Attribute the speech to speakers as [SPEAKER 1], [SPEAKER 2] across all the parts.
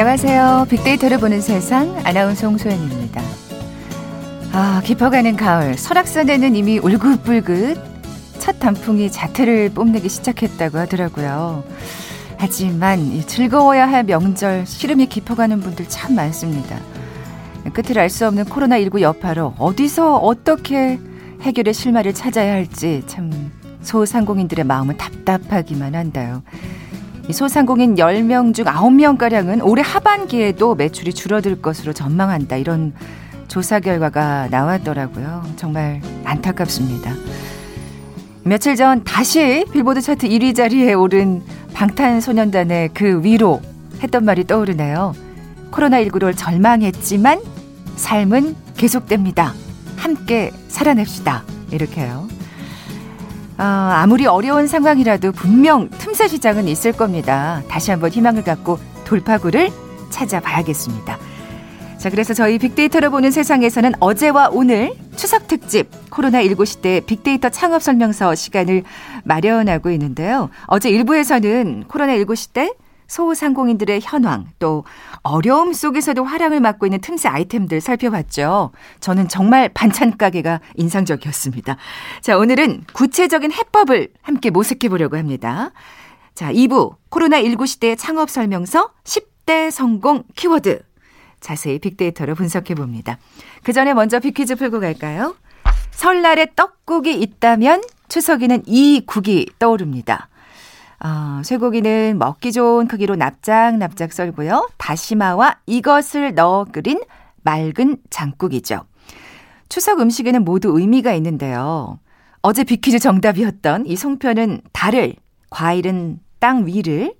[SPEAKER 1] 안녕하세요. 빅데이터를 보는 세상 아나운서 홍소연입니다. 아, 깊어가는 가을. 설악산에는 이미 울긋불긋 첫 단풍이 자태를 뽐내기 시작했다고 하더라고요. 하지만 즐거워야 할 명절 시름이 깊어가는 분들 참 많습니다. 끝을 알 수 없는 코로나19 여파로 어디서 어떻게 해결의 실마리를 찾아야 할지 참 소상공인들의 마음은 답답하기만 한데요. 소상공인 10명 중 9명가량은 올해 하반기에도 매출이 줄어들 것으로 전망한다. 이런 조사 결과가 나왔더라고요. 정말 안타깝습니다. 며칠 전 다시 빌보드 차트 1위 자리에 오른 방탄소년단의 그 위로 했던 말이 떠오르네요. 코로나19를 절망했지만 삶은 계속됩니다. 함께 살아냅시다. 이렇게요. 아, 아무리 어려운 상황이라도 분명 틈새 시장은 있을 겁니다. 다시 한번 희망을 갖고 돌파구를 찾아봐야겠습니다. 자, 그래서 저희 빅데이터를 보는 세상에서는 어제와 오늘 추석 특집 코로나19 시대 빅데이터 창업 설명서 시간을 마련하고 있는데요. 어제 일부에서는 코로나19 시대 소상공인들의 현황 또 어려움 속에서도 화랑을 맞고 있는 틈새 아이템들 살펴봤죠. 저는 정말 반찬 가게가 인상적이었습니다. 자, 오늘은 구체적인 해법을 함께 모색해 보려고 합니다. 자, 2부 코로나19 시대의 창업 설명서 10대 성공 키워드 자세히 빅데이터로 분석해 봅니다. 그 전에 먼저 빅퀴즈 풀고 갈까요? 설날에 떡국이 있다면 추석에는 이 국이 떠오릅니다. 어, 쇠고기는 먹기 좋은 크기로 납작납작 썰고요. 다시마와 이것을 넣어 끓인 맑은 장국이죠. 추석 음식에는 모두 의미가 있는데요. 어제 비퀴즈 정답이었던 이 송편은 달을, 과일은 땅 위를,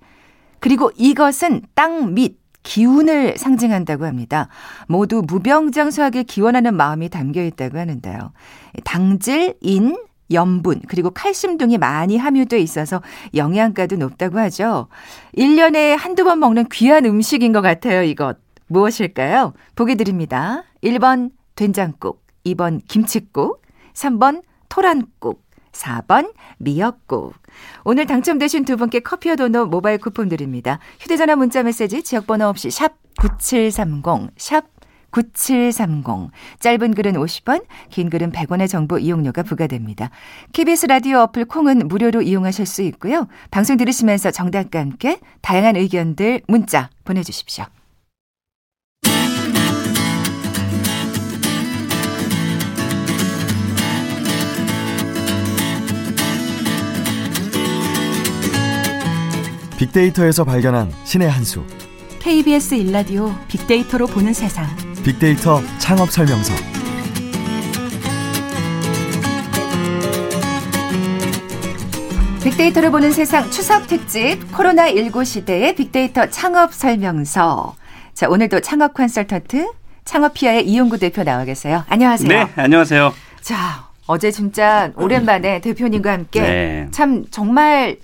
[SPEAKER 1] 그리고 이것은 땅 밑, 기운을 상징한다고 합니다. 모두 무병장수하게 기원하는 마음이 담겨 있다고 하는데요. 당질, 인, 염분, 그리고 칼슘 등이 많이 함유돼 있어서 영양가도 높다고 하죠. 1년에 한두 번 먹는 귀한 음식인 것 같아요, 이것. 무엇일까요? 보기 드립니다. 1번 된장국, 2번 김치국, 3번 토란국, 4번 미역국. 오늘 당첨되신 두 분께 커피와 도넛 모바일 쿠폰 드립니다. 휴대전화 문자 메시지 지역번호 없이 샵 9730, 샵 9730. 짧은 글은 50원, 긴 글은 100원의 정보 이용료가 부과됩니다. KBS 라디오 어플 콩은 무료로 이용하실 수 있고요. 방송 들으시면서 정답과 함께 다양한 의견들 문자 보내주십시오.
[SPEAKER 2] 빅데이터에서 발견한 신의 한 수.
[SPEAKER 3] KBS 일라디오 빅데이터로 보는 세상.
[SPEAKER 2] 빅데이터 창업 설명서.
[SPEAKER 1] 빅데이터를 보는 세상 추석 특집 코로나19 시대의 빅데이터 창업 설명서. 자, 오늘도 창업 컨설턴트 창업피아의 이용구 대표 나와 계세요. 안녕하세요.
[SPEAKER 4] 네, 안녕하세요.
[SPEAKER 1] 자, 어제 진짜 오랜만에 대표님과 함께
[SPEAKER 4] 네.
[SPEAKER 1] 참 정말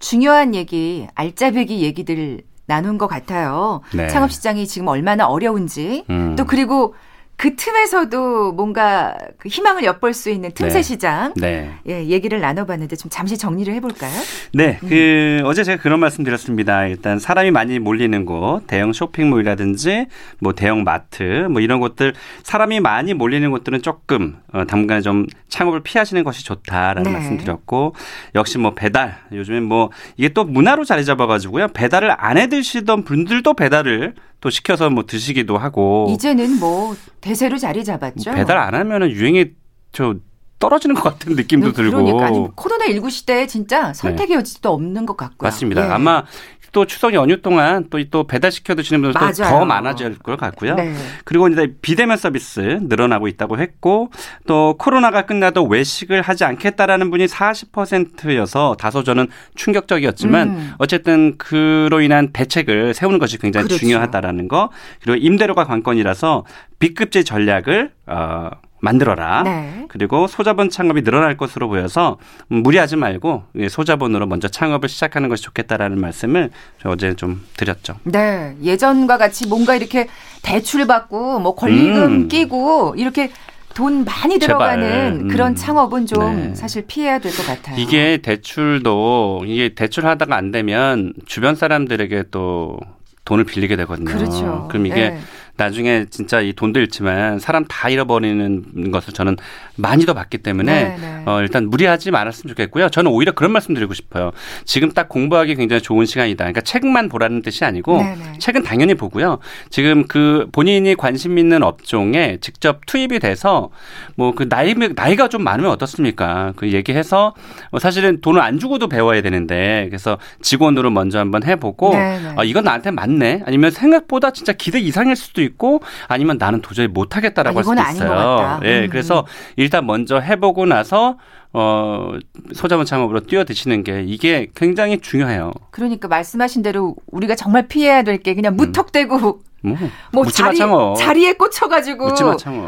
[SPEAKER 1] 중요한 얘기, 알짜배기 얘기들 나눈 것 같아요.
[SPEAKER 4] 네.
[SPEAKER 1] 창업 시장이 지금 얼마나 어려운지
[SPEAKER 4] 음.
[SPEAKER 1] 또 그리고 그 틈에서도 뭔가 그 희망을 엿볼 수 있는 틈새
[SPEAKER 4] 네.
[SPEAKER 1] 시장
[SPEAKER 4] 네.
[SPEAKER 1] 예, 얘기를 나눠봤는데 좀 잠시 정리를 해볼까요?
[SPEAKER 4] 네, 그 어제 제가 그런 말씀 드렸습니다. 일단 사람이 많이 몰리는 곳, 대형 쇼핑몰이라든지 뭐 대형 마트 뭐 이런 곳들 사람이 많이 몰리는 곳들은 조금 어, 당분간에 좀 창업을 피하시는 것이 좋다라는
[SPEAKER 1] 네.
[SPEAKER 4] 말씀 드렸고 역시 뭐 배달 요즘엔 뭐 이게 또 문화로 자리 잡아가지고요 배달을 안 해 드시던 분들도 배달을 또 시켜서 뭐 드시기도 하고
[SPEAKER 1] 이제는 뭐 대세로 자리 잡았죠.
[SPEAKER 4] 배달 안 하면은 유행이 저 떨어지는 것 같은 느낌도
[SPEAKER 1] 네,
[SPEAKER 4] 들고
[SPEAKER 1] 그러니까 코로나 19 시대에 진짜 선택의 여지도 없는 것 같고요.
[SPEAKER 4] 맞습니다.
[SPEAKER 1] 예.
[SPEAKER 4] 아마 또 추석 연휴 동안 또, 또 배달 시켜 드시는 분들도. 더 많아질 것 같고요.
[SPEAKER 1] 네.
[SPEAKER 4] 그리고 이제 비대면 서비스 늘어나고 있다고 했고 또 코로나가 끝나도 외식을 하지 않겠다라는 분이 40%여서 다소 저는 충격적이었지만
[SPEAKER 1] 음.
[SPEAKER 4] 어쨌든 그로 인한 대책을 세우는 것이 굉장히
[SPEAKER 1] 그렇죠.
[SPEAKER 4] 중요하다라는 거 그리고 임대료가 관건이라서 B급제 전략을 어 만들어라.
[SPEAKER 1] 네.
[SPEAKER 4] 그리고 소자본 창업이 늘어날 것으로 보여서 음, 무리하지 말고 예, 소자본으로 먼저 창업을 시작하는 것이 좋겠다라는 말씀을 저 어제 좀 드렸죠.
[SPEAKER 1] 네. 예전과 같이 뭔가 이렇게 대출 받고 뭐 권리금
[SPEAKER 4] 음.
[SPEAKER 1] 끼고 이렇게 돈 많이. 들어가는
[SPEAKER 4] 음.
[SPEAKER 1] 그런 창업은 좀
[SPEAKER 4] 네.
[SPEAKER 1] 사실 피해야 될 것 같아요.
[SPEAKER 4] 이게 대출도 이게 대출하다가 안 되면 주변 사람들에게 또 돈을 빌리게 되거든요.
[SPEAKER 1] 그렇죠.
[SPEAKER 4] 그럼 이게
[SPEAKER 1] 네.
[SPEAKER 4] 나중에 진짜 이 돈도 잃지만 사람 다 잃어버리는 것을 저는 많이 더 봤기 때문에
[SPEAKER 1] 네, 네.
[SPEAKER 4] 어, 일단 무리하지 말았으면 좋겠고요. 저는 오히려 그런 말씀 드리고 싶어요. 지금 딱 공부하기 굉장히 좋은 시간이다. 그러니까 책만 보라는 뜻이 아니고
[SPEAKER 1] 네, 네.
[SPEAKER 4] 책은 당연히 보고요. 지금 그 본인이 관심 있는 업종에 직접 투입이 돼서 뭐 그 나이 나이가 좀 많으면 어떻습니까? 그 얘기해서 뭐 사실은 돈을 안 주고도 배워야 되는데 그래서 직원으로 먼저 한번 해보고
[SPEAKER 1] 네, 네.
[SPEAKER 4] 아, 이건 나한테 맞네. 아니면 생각보다 진짜 기대 이상일 수도 있고 아니면 나는 도저히 못 하겠다라고
[SPEAKER 1] 아,
[SPEAKER 4] 할 수도 있어요. 예,
[SPEAKER 1] 음.
[SPEAKER 4] 그래서 일단 먼저 해 보고 나서 어 소자본 창업으로 뛰어드시는 게 이게 굉장히 중요해요.
[SPEAKER 1] 그러니까 말씀하신 대로 우리가 정말 피해야 될 게 그냥 무턱대고
[SPEAKER 4] 뭐,
[SPEAKER 1] 뭐 자리,
[SPEAKER 4] 창업.
[SPEAKER 1] 자리에 꽂혀가지고.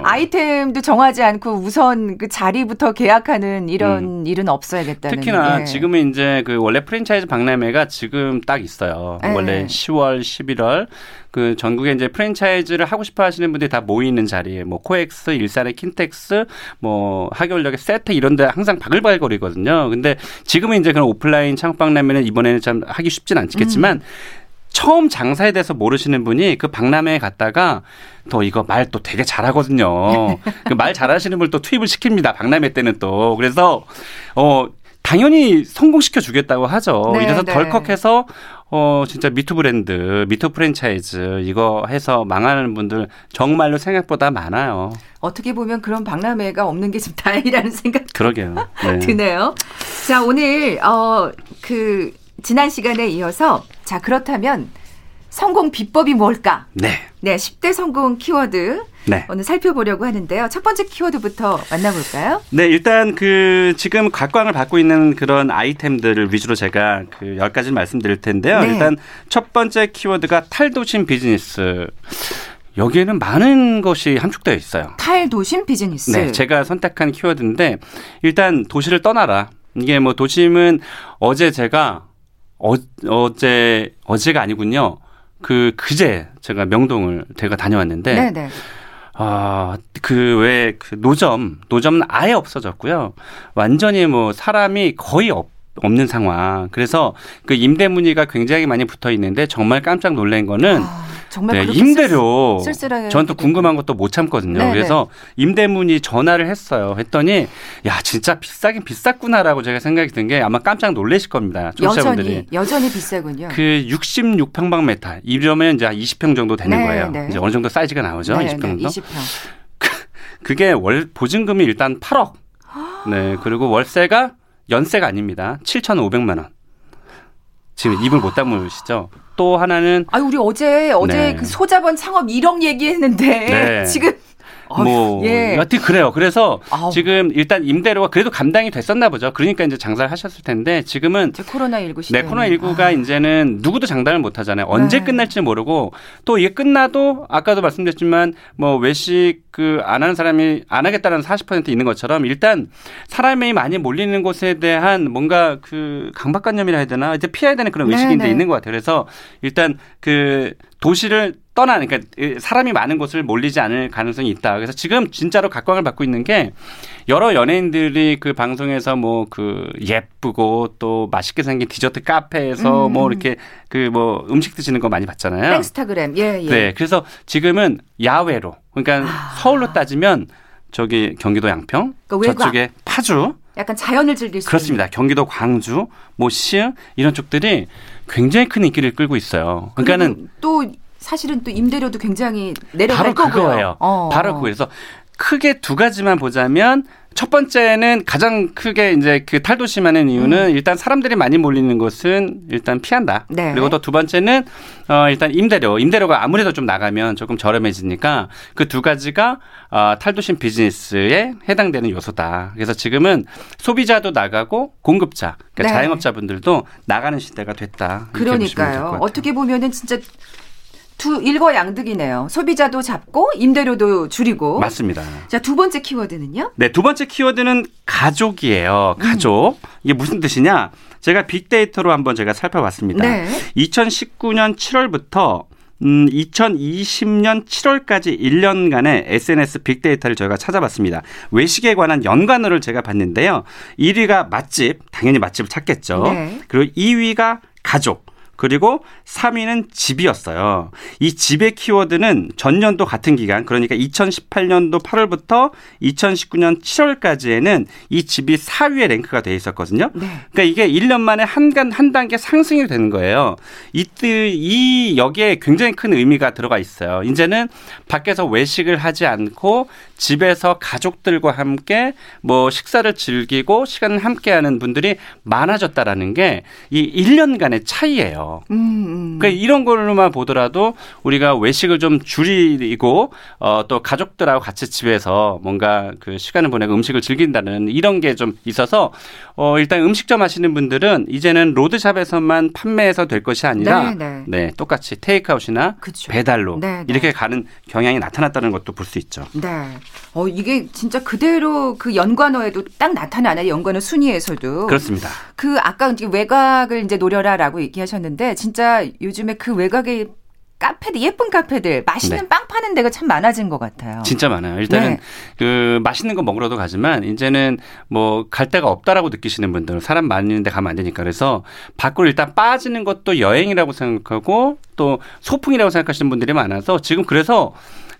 [SPEAKER 1] 아이템도 정하지 않고 우선 그 자리부터 계약하는 이런 일은 없어야겠다는.
[SPEAKER 4] 음. 특히나
[SPEAKER 1] 예.
[SPEAKER 4] 지금은 이제 그 원래 프랜차이즈 박람회가 지금 딱 있어요.
[SPEAKER 1] 네.
[SPEAKER 4] 원래 10월, 11월 그 전국에 이제 프랜차이즈를 하고 싶어 하시는 분들이 다 모이는 자리에 뭐 코엑스, 일산의 킨텍스, 뭐 학여울역의 세텍 이런 데 항상 바글바글거리거든요. 근데 지금은 이제 그런 오프라인 창업 박람회는 이번에는 참 하기 쉽진 않겠지만
[SPEAKER 1] 음.
[SPEAKER 4] 처음 장사에 대해서 모르시는 분이 그 박람회에 갔다가 또 이거 말 또 되게 잘하거든요. 그 말 잘하시는 분을 또 투입을 시킵니다. 박람회 때는 또. 그래서 어 당연히 성공시켜 주겠다고 하죠.
[SPEAKER 1] 네,
[SPEAKER 4] 이래서
[SPEAKER 1] 네.
[SPEAKER 4] 덜컥해서 어 진짜 me too 브랜드, me too 프랜차이즈 이거 해서 망하는 분들 정말로 생각보다 많아요.
[SPEAKER 1] 어떻게 보면 그런 박람회가 없는 게좀 다행이라는 생각
[SPEAKER 4] 그러게요. 네.
[SPEAKER 1] 드네요. 자, 오늘 어 그 지난 시간에 이어서 자, 그렇다면 성공 비법이 뭘까?
[SPEAKER 4] 네.
[SPEAKER 1] 네, 10대 성공 키워드
[SPEAKER 4] 네.
[SPEAKER 1] 오늘 살펴보려고 하는데요. 첫 번째 키워드부터 만나볼까요?
[SPEAKER 4] 네, 일단 그 지금 각광을 받고 있는 그런 아이템들을 위주로 제가 그 10가지를 말씀드릴 텐데요.
[SPEAKER 1] 네.
[SPEAKER 4] 일단 첫 번째 키워드가 탈도심 비즈니스. 여기에는 많은 것이 함축되어 있어요.
[SPEAKER 1] 탈도심 비즈니스.
[SPEAKER 4] 네, 제가 선택한 키워드인데 일단 도시를 떠나라. 이게 뭐 도심은 어제 제가 어, 어제 어제가 아니군요. 그 그제 제가 명동을 제가 다녀왔는데
[SPEAKER 1] 네, 네.
[SPEAKER 4] 아, 그 왜 그 노점, 노점은 아예 없어졌고요. 완전히 뭐 사람이 거의 없, 없는 상황. 그래서 그 임대 문의가 굉장히 많이 붙어 있는데 정말 깜짝 놀란 거는
[SPEAKER 1] 아, 정말
[SPEAKER 4] 네, 임대료.
[SPEAKER 1] 쓸- 쓸쓸하게
[SPEAKER 4] 저는 또. 궁금한 것도 못 참거든요.
[SPEAKER 1] 네네.
[SPEAKER 4] 그래서 임대 문의 전화를 했어요. 했더니 야 진짜 비싸긴 비쌌구나라고 제가 생각이 든 게 아마 깜짝 놀라실 겁니다. 청취자분들이.
[SPEAKER 1] 여전히 여전히 비싸군요.
[SPEAKER 4] 그 66평방미터 이러면 이제 한 20평 정도 되는
[SPEAKER 1] 네,
[SPEAKER 4] 거예요.
[SPEAKER 1] 네.
[SPEAKER 4] 이제 어느 정도 사이즈가 나오죠?
[SPEAKER 1] 네,
[SPEAKER 4] 20평
[SPEAKER 1] 네,
[SPEAKER 4] 정도.
[SPEAKER 1] 20평.
[SPEAKER 4] 그게 월 보증금이 일단 8억. 네. 그리고 월세가 연세가 아닙니다. 7,500만 원. 지금 입을 못 다무시죠? 또 하나는
[SPEAKER 1] 아, 우리 어제 어제
[SPEAKER 4] 네.
[SPEAKER 1] 그 소자본 창업 1억 얘기했는데
[SPEAKER 4] 네.
[SPEAKER 1] 지금
[SPEAKER 4] 뭐
[SPEAKER 1] 예.
[SPEAKER 4] 여튼 그래요. 그래서
[SPEAKER 1] 아우.
[SPEAKER 4] 지금 일단 임대료가 그래도 감당이 됐었나 보죠. 그러니까 이제 장사를 하셨을 텐데 지금은
[SPEAKER 1] 이제 코로나 19 시대.
[SPEAKER 4] 네, 코로나 19가 이제는 누구도 장담을 못 하잖아요. 언제
[SPEAKER 1] 네.
[SPEAKER 4] 끝날지 모르고 또 이게 끝나도 아까도 말씀드렸지만 뭐 외식 그 안 하는 사람이 안 하겠다는 40% 있는 것처럼 일단 사람이 많이 몰리는 곳에 대한 뭔가 그 강박관념이라 해야 되나 이제 피해야 되는 그런 의식이
[SPEAKER 1] 네, 네.
[SPEAKER 4] 있는 것 같아요. 그래서 일단 그 도시를 떠나 그러니까 사람이 많은 곳을 몰리지 않을 가능성이 있다. 그래서 지금 진짜로 각광을 받고 있는 게 여러 연예인들이 그 방송에서 뭐 그 예쁘고 또 맛있게 생긴 디저트 카페에서
[SPEAKER 1] 음.
[SPEAKER 4] 뭐 이렇게 그 뭐 음식 드시는 거 많이 봤잖아요.
[SPEAKER 1] 땡스타그램. 예, 예.
[SPEAKER 4] 네. 그래서 지금은 야외로 그러니까
[SPEAKER 1] 아.
[SPEAKER 4] 서울로 따지면 저기 경기도 양평
[SPEAKER 1] 그러니까.
[SPEAKER 4] 저쪽에 파주
[SPEAKER 1] 약간 자연을 즐길 수
[SPEAKER 4] 그렇습니다. 경기도 광주, 뭐 시흥 이런 쪽들이 굉장히 큰 인기를 끌고 있어요.
[SPEAKER 1] 있는.
[SPEAKER 4] 그러니까는
[SPEAKER 1] 또 사실은 또 임대료도 굉장히 내려갈
[SPEAKER 4] 바로
[SPEAKER 1] 거고요.
[SPEAKER 4] 그거예요.
[SPEAKER 1] 어.
[SPEAKER 4] 바로 그래서 크게 두 가지만 보자면 첫 번째는 가장 크게 이제 그 탈도심하는 이유는 일단 사람들이 많이 몰리는 곳은 일단 피한다.
[SPEAKER 1] 네.
[SPEAKER 4] 그리고 또 두 번째는 어 일단 임대료, 임대료가 아무래도 좀 나가면 조금 저렴해지니까 그 두 가지가 어 탈도심 비즈니스에 해당되는 요소다. 그래서 지금은 소비자도 나가고 공급자, 그러니까
[SPEAKER 1] 네.
[SPEAKER 4] 자영업자분들도 나가는 시대가 됐다.
[SPEAKER 1] 그러니까요. 어떻게 보면은 진짜 두 일거양득이네요. 소비자도 잡고 임대료도 줄이고.
[SPEAKER 4] 맞습니다.
[SPEAKER 1] 자, 두 번째 키워드는요?
[SPEAKER 4] 네, 두 번째 키워드는 가족이에요. 가족. 이게 무슨 뜻이냐? 제가 빅데이터로 한번 제가 살펴봤습니다.
[SPEAKER 1] 네.
[SPEAKER 4] 2019년 7월부터 음, 2020년 7월까지 1년간의 SNS 빅데이터를 저희가 찾아봤습니다. 외식에 관한 연관어를 제가 봤는데요. 1위가 맛집, 당연히 맛집을 찾겠죠.
[SPEAKER 1] 네.
[SPEAKER 4] 그리고 2위가 가족, 그리고 3위는 집이었어요. 이 집의 키워드는 전년도 같은 기간 그러니까 2018년도 8월부터 2019년 7월까지에는 이 집이 4위에 랭크가 돼 있었거든요.
[SPEAKER 1] 네.
[SPEAKER 4] 그러니까 이게 1년 만에 한, 간, 한 단계 상승이 되는 거예요. 이때 이 여기에 굉장히 큰 의미가 들어가 있어요. 이제는 밖에서 외식을 하지 않고 집에서 가족들과 함께 뭐 식사를 즐기고 시간을 함께 하는 분들이 많아졌다라는 게 이 1년간의 차이예요.
[SPEAKER 1] 음, 음.
[SPEAKER 4] 그러니까 이런 걸로만 보더라도 우리가 외식을 좀 줄이고 어, 또 가족들하고 같이 집에서 뭔가 그 시간을 보내고 음식을 즐긴다는 이런 게 좀 있어서 어, 일단 음식점 하시는 분들은 이제는 로드샵에서만 판매해서 될 것이 아니라
[SPEAKER 1] 네, 네.
[SPEAKER 4] 네, 똑같이 테이크아웃이나
[SPEAKER 1] 그쵸.
[SPEAKER 4] 배달로
[SPEAKER 1] 네, 네.
[SPEAKER 4] 이렇게 가는 경향이 나타났다는 것도 볼 수 있죠.
[SPEAKER 1] 네. 어, 이게 진짜 그대로 그 연관어에도 딱 나타나나요? 연관어 순위에서도.
[SPEAKER 4] 그렇습니다.
[SPEAKER 1] 그 아까 이제 외곽을 이제 노려라라고 얘기하셨는데 진짜 요즘에 그 외곽의 카페들 예쁜 카페들 맛있는
[SPEAKER 4] 네.
[SPEAKER 1] 빵 파는 데가 참 많아진 것 같아요.
[SPEAKER 4] 진짜 많아요. 일단은
[SPEAKER 1] 네.
[SPEAKER 4] 그 맛있는 거 먹으러도 가지만 이제는 뭐 갈 데가 없다라고 느끼시는 분들 사람 많은데 가면 안 되니까 그래서 밖으로 일단 빠지는 것도 여행이라고 생각하고 또 소풍이라고 생각하시는 분들이 많아서 지금 그래서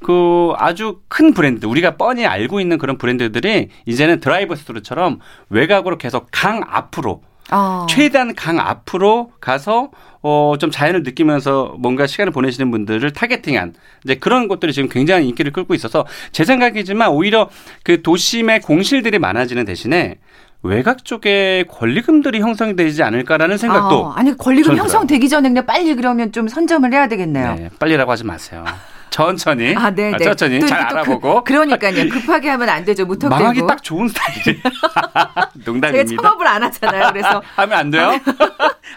[SPEAKER 4] 그 아주 큰 브랜드 우리가 뻔히 알고 있는 그런 브랜드들이 이제는 드라이브 스루처럼 외곽으로 계속 강 앞으로
[SPEAKER 1] 어.
[SPEAKER 4] 최대한 강 앞으로 가서 어, 좀 자연을 느끼면서 뭔가 시간을 보내시는 분들을 targeting한 이제 그런 것들이 지금 굉장히 인기를 끌고 있어서 제 생각이지만 오히려 그 도심의 공실들이 많아지는 대신에 외곽 쪽에 권리금들이 형성이 되지 않을까라는 생각도
[SPEAKER 1] 아, 아니 권리금 형성되기 전에 그냥 빨리 그러면 좀 선점을 해야 되겠네요.
[SPEAKER 4] 네, 빨리라고 하지 마세요. 천천히,
[SPEAKER 1] 아, 네,
[SPEAKER 4] 아,
[SPEAKER 1] 네.
[SPEAKER 4] 천천히 또잘
[SPEAKER 1] 이렇게 또
[SPEAKER 4] 알아보고
[SPEAKER 1] 그, 그러니까요. 급하게 하면 안 되죠. 무턱대고.
[SPEAKER 4] 망하기 딱 좋은 스타일이
[SPEAKER 1] 제가
[SPEAKER 4] 농담입니다.
[SPEAKER 1] 창업을 안 하잖아요. 그래서
[SPEAKER 4] 하면 안 돼요?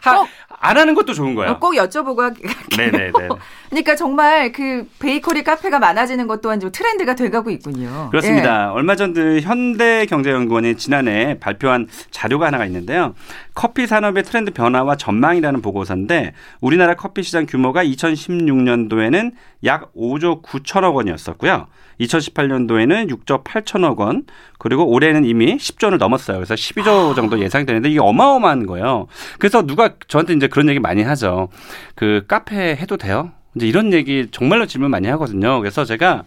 [SPEAKER 4] 하-
[SPEAKER 1] 꼭-
[SPEAKER 4] 안 하는 것도 좋은 거예요.
[SPEAKER 1] 꼭 여쭤보고 하-
[SPEAKER 4] 네네네.
[SPEAKER 1] 그러니까 정말 그 베이커리 카페가 많아지는 것 또한 좀 트렌드가 돼가고 있군요.
[SPEAKER 4] 그렇습니다. 얼마 전 그 현대경제연구원이 지난해 발표한 자료가 하나가 있는데요. 커피 산업의 트렌드 변화와 전망이라는 보고서인데 우리나라 커피 시장 규모가 2016년도에는 약 5조 9천억 원이었었고요. 2018년도에는 6조 8천억 원, 그리고 올해는 이미 10조 원을 넘었어요. 그래서 12조 정도 예상되는데 이게 어마어마한 거예요. 그래서 누가 저한테 이제 그런 얘기 많이 하죠. 그 카페 해도 돼요? 이제 이런 얘기 정말로 질문 많이 하거든요. 그래서 제가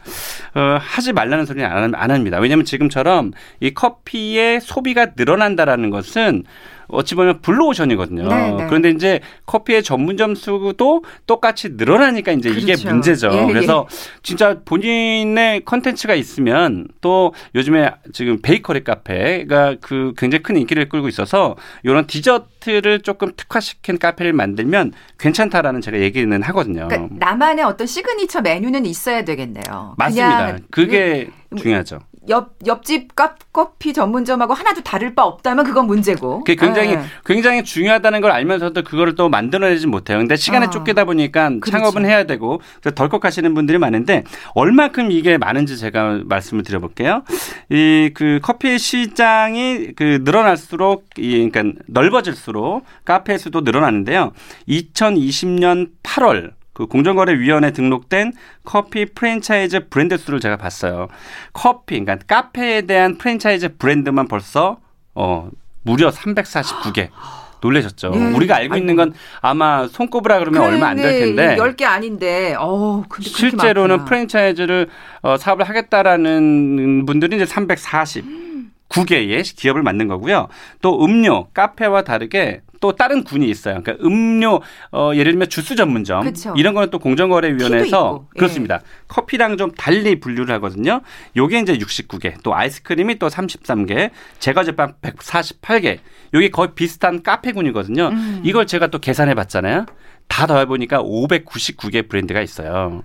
[SPEAKER 4] 어, 하지 말라는 소리는 안, 안 합니다. 왜냐하면 지금처럼 이 커피의 소비가 늘어난다라는 것은 어찌 보면 블루오션이거든요.
[SPEAKER 1] 네, 네.
[SPEAKER 4] 그런데 이제 커피의 전문점 수도 똑같이 늘어나니까 이제 이게
[SPEAKER 1] 그렇죠.
[SPEAKER 4] 문제죠.
[SPEAKER 1] 예, 예.
[SPEAKER 4] 그래서 진짜 본인의 컨텐츠가 있으면 또 요즘에 지금 베이커리 카페가 그 굉장히 큰 인기를 끌고 있어서 이런 디저트를 조금 특화시킨 카페를 만들면 괜찮다라는 제가 얘기는 하거든요.
[SPEAKER 1] 그러니까 나만의 어떤 시그니처 메뉴는 있어야 되겠네요.
[SPEAKER 4] 맞습니다. 그게 중요하죠.
[SPEAKER 1] 옆 옆집 카- 커피 전문점하고 하나도 다를 바 없다면 그건 문제고.
[SPEAKER 4] 그게 굉장히
[SPEAKER 1] 예.
[SPEAKER 4] 굉장히 중요하다는 걸 알면서도 그거를 또 만들어내지 못해요. 근데 시간에
[SPEAKER 1] 아.
[SPEAKER 4] 쫓기다 보니까
[SPEAKER 1] 그렇죠.
[SPEAKER 4] 창업은 해야 되고 그래서 덜컥 하시는 분들이 많은데 얼마큼 이게 많은지 제가 말씀을 드려볼게요. 이 그 커피 시장이 그 늘어날수록 이 그러니까 넓어질수록 카페 수도 늘어나는데요. 2020년 8월 그 공정거래위원회 등록된 커피 프랜차이즈 브랜드 수를 제가 봤어요. 커피, 그러니까 카페에 대한 프랜차이즈 브랜드만 벌써 어 무려 349개. 놀라셨죠.
[SPEAKER 1] 예.
[SPEAKER 4] 우리가 알고 있는 건 아마 손꼽으라 그러면 얼마 안 될 텐데.
[SPEAKER 1] 10개 아닌데. 어, 근데
[SPEAKER 4] 실제로는
[SPEAKER 1] 많구나.
[SPEAKER 4] 프랜차이즈를 어, 사업을 하겠다라는 분들이 이제 349개의 기업을 만든 거고요. 또 음료, 카페와 다르게 또 다른 군이 있어요. 그러니까 음료 어, 예를 들면 주스 전문점
[SPEAKER 1] 그쵸.
[SPEAKER 4] 이런 거는 또 공정거래위원회에서
[SPEAKER 1] 있고, 예.
[SPEAKER 4] 그렇습니다. 커피랑 좀 달리 분류를 하거든요. 요게 이제 69개, 또 아이스크림이 또 33개, 제과제빵 148개. 요게 거의 비슷한 카페군이거든요.
[SPEAKER 1] 음.
[SPEAKER 4] 이걸 제가 또 계산해 봤잖아요. 다 더해 보니까 599개 브랜드가 있어요.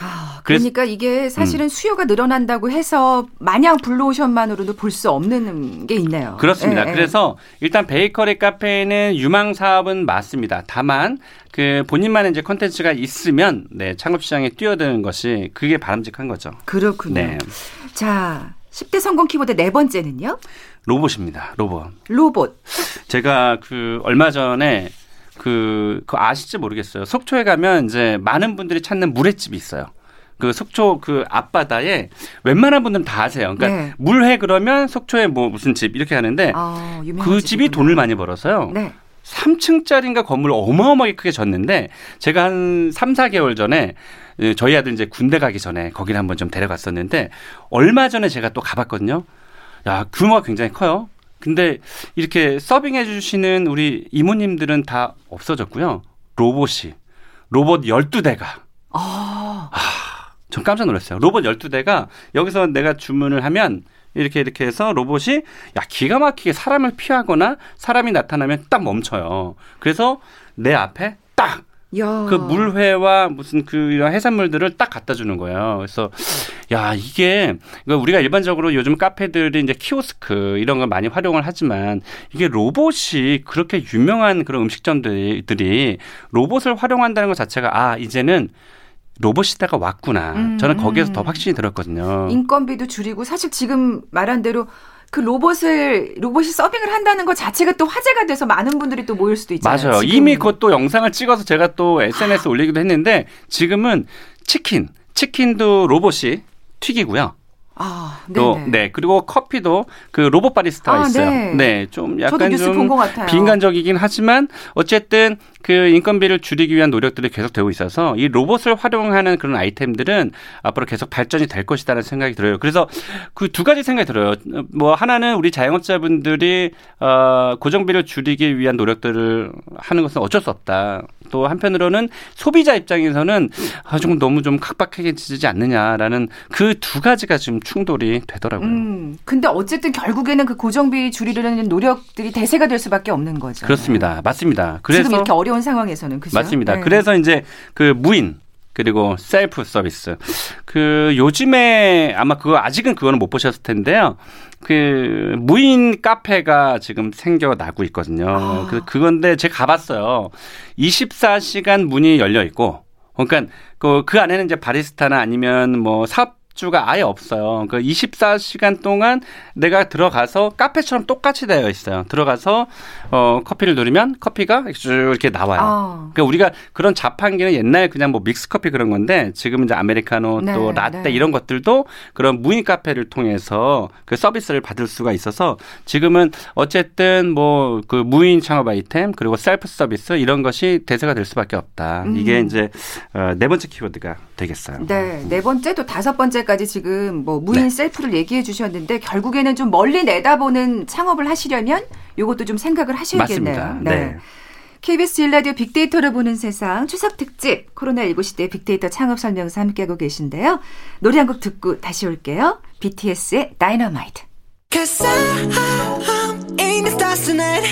[SPEAKER 1] 아,
[SPEAKER 4] 음.
[SPEAKER 1] 그러니까 이게 사실은 수요가 늘어난다고 해서 마냥 블루오션만으로도 볼 수 없는 게 있네요.
[SPEAKER 4] 그렇습니다.
[SPEAKER 1] 예, 예.
[SPEAKER 4] 그래서 일단 베이커리 카페는 유망 사업은 맞습니다. 다만 그 본인만의 이제 컨텐츠가 있으면 네, 창업 시장에 뛰어드는 것이 그게 바람직한 거죠.
[SPEAKER 1] 그렇군요.
[SPEAKER 4] 네.
[SPEAKER 1] 자, 10대 성공 키워드 네 번째는요?
[SPEAKER 4] 로봇입니다. 로봇.
[SPEAKER 1] 로봇.
[SPEAKER 4] 제가 그 얼마 전에 그, 그 아실지 모르겠어요. 속초에 가면 이제 많은 분들이 찾는 물회집이 있어요. 그 속초 그 앞바다에 웬만한 분들은 다 아세요. 그러니까
[SPEAKER 1] 네.
[SPEAKER 4] 물회 그러면 속초에 뭐 무슨 집 이렇게 하는데
[SPEAKER 1] 아,
[SPEAKER 4] 그 집이
[SPEAKER 1] 집이구나.
[SPEAKER 4] 돈을 많이 벌어서요.
[SPEAKER 1] 네.
[SPEAKER 4] 3층짜리인가 건물 어마어마하게 크게 졌는데 제가 한 3, 4개월 전에 예, 저희 아들 이제 군대 가기 전에 거기를 한번 좀 데려갔었는데 얼마 전에 제가 또 가봤거든요. 야, 규모가 굉장히 커요. 근데 이렇게 서빙해 주시는 우리 이모님들은 다 없어졌고요. 로봇이 로봇 12대가
[SPEAKER 1] 아,
[SPEAKER 4] 전 깜짝 놀랐어요. 로봇 12대가 여기서 내가 주문을 하면 이렇게 이렇게 해서 로봇이 야 기가 막히게 사람을 피하거나 사람이 나타나면 딱 멈춰요. 그래서 내 앞에 딱
[SPEAKER 1] 야.
[SPEAKER 4] 그 물회와 무슨 그 이런 해산물들을 딱 갖다 주는 거예요. 그래서 야 이게 우리가 일반적으로 요즘 카페들이 이제 키오스크 이런 걸 많이 활용을 하지만 이게 로봇이 그렇게 유명한 그런 음식점들이 로봇을 활용한다는 것 자체가 아 이제는 로봇 시대가 왔구나.
[SPEAKER 1] 음,
[SPEAKER 4] 저는 거기에서
[SPEAKER 1] 음.
[SPEAKER 4] 더 확신이 들었거든요.
[SPEAKER 1] 인건비도 줄이고 사실 지금 말한 대로 그 로봇을 로봇이 서빙을 한다는 것 자체가 또 화제가 돼서 많은 분들이 또 모일 수도 있잖아요.
[SPEAKER 4] 맞아요.
[SPEAKER 1] 지금.
[SPEAKER 4] 이미 그것도 영상을 찍어서 제가 또 SNS 에 올리기도 했는데 지금은 치킨, 치킨도 로봇이 튀기고요.
[SPEAKER 1] 아,
[SPEAKER 4] 또.
[SPEAKER 1] 네
[SPEAKER 4] 그리고 커피도 그 로봇 바리스타가
[SPEAKER 1] 아,
[SPEAKER 4] 있어요.
[SPEAKER 1] 네.
[SPEAKER 4] 네, 좀 약간 좀. 비인간적이긴 하지만 어쨌든 그 인건비를 줄이기 위한 노력들이 계속 되고 있어서 이 로봇을 활용하는 그런 아이템들은 앞으로 계속 발전이 될 것이다라는 생각이 들어요. 그래서 그 두 가지 생각이 들어요. 뭐 하나는 우리 자영업자분들이 어 고정비를 줄이기 위한 노력들을 하는 것은 어쩔 수 없다. 또 한편으로는 소비자 입장에서는 아, 조금 너무 좀 각박해지지 않느냐라는 그 두 가지가 지금 충돌이 되더라고요.
[SPEAKER 1] 음, 근데 어쨌든 결국에는 그 고정비 줄이려는 노력들이 대세가 될 수밖에 없는 거죠.
[SPEAKER 4] 그렇습니다. 맞습니다. 그래서
[SPEAKER 1] 지금 이렇게 어려운 상황에서는 그죠?
[SPEAKER 4] 맞습니다.
[SPEAKER 1] 네.
[SPEAKER 4] 그래서 이제 그 무인 그리고 셀프 서비스. 그 요즘에 아마 그거 아직은 그거는 못 보셨을 텐데요. 그 무인 카페가 지금 생겨나고 있거든요.
[SPEAKER 1] 아.
[SPEAKER 4] 그 그건데 제가 가봤어요. 24시간 문이 열려 있고, 그러니까 그, 그 안에는 이제 바리스타나 아니면 뭐 사업 주가 아예 없어요. 그 24시간 동안 내가 들어가서 카페처럼 똑같이 되어 있어요. 들어가서 어 커피를 누르면 커피가 쭉 이렇게 나와요.
[SPEAKER 1] 아.
[SPEAKER 4] 그러니까 우리가 그런 자판기는 옛날 그냥 뭐 믹스 커피 그런 건데 지금 이제 아메리카노
[SPEAKER 1] 네,
[SPEAKER 4] 또 라떼
[SPEAKER 1] 네.
[SPEAKER 4] 이런 것들도 그런 무인 카페를 통해서 그 서비스를 받을 수가 있어서 지금은 어쨌든 뭐 그 무인 창업 아이템 그리고 셀프 서비스 이런 것이 대세가 될 수밖에 없다.
[SPEAKER 1] 음.
[SPEAKER 4] 이게 이제 어, 네 번째 키워드가 되겠어요.
[SPEAKER 1] 네, 네 번째 또 다섯 번째 까지 지금 뭐 무인
[SPEAKER 4] 네.
[SPEAKER 1] 셀프를 얘기해 주셨는데 결국에는 좀 멀리 내다보는 창업을 하시려면 요것도 좀 생각을 하셔야겠네요.
[SPEAKER 4] 맞습니다. 네.
[SPEAKER 1] KBS 1라디오 빅데이터를 보는 세상 추석 특집 코로나19 시대 빅데이터 창업 설명서 함께하고 계신데요. 노래 한 곡 듣고 다시 올게요. BTS의 다이너마이트.
[SPEAKER 5] Cause I'm in the stars tonight.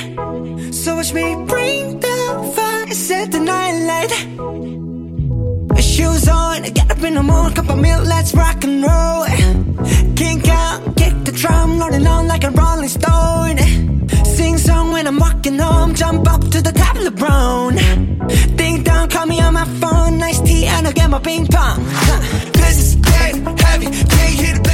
[SPEAKER 5] So watch me bring the fire, set the night light. Shoes on, get up in the mood, cup of milk, let's rock and roll. Kink out, kick the drum, rolling on like a rolling stone. Sing song when I'm walking home, jump up to the top of the brown. Ding dong, call me on my phone, nice tea, and I'll get my ping pong. Huh. This is dead heavy, can't hear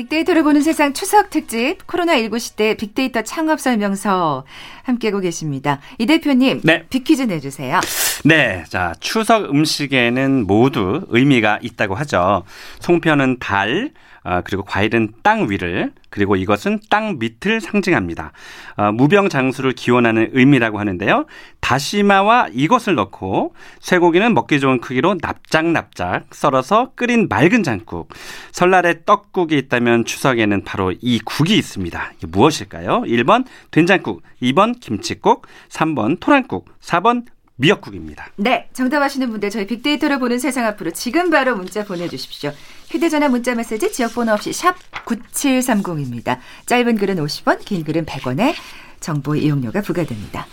[SPEAKER 1] 빅데이터를 보는 세상 추석 특집 코로나19 시대 빅데이터 창업 설명서 함께하고 계십니다. 이 대표님,
[SPEAKER 4] 네.
[SPEAKER 1] 빅퀴즈 내주세요.
[SPEAKER 4] 네, 자 추석 음식에는 모두 의미가 있다고 하죠. 송편은 달, 아, 그리고 과일은 땅 위를, 그리고 이것은 땅 밑을 상징합니다. 아, 무병장수를 기원하는 의미라고 하는데요. 다시마와 이것을 넣고 쇠고기는 먹기 좋은 크기로 납작납작 썰어서 끓인 맑은 장국. 설날에 떡국이 있다면 추석에는 바로 이 국이 있습니다. 이게 무엇일까요? 1번 된장국, 2번 김치국, 3번 토란국, 4번 미역국입니다.
[SPEAKER 1] 네, 정답하시는 분들 저희 빅데이터를 보는 세상 앞으로 지금 바로 문자 보내주십시오. 휴대전화 문자 메시지 지역번호 없이 샵 9730입니다. 짧은 글은 50원, 긴 글은 100원에 정보 이용료가 부과됩니다.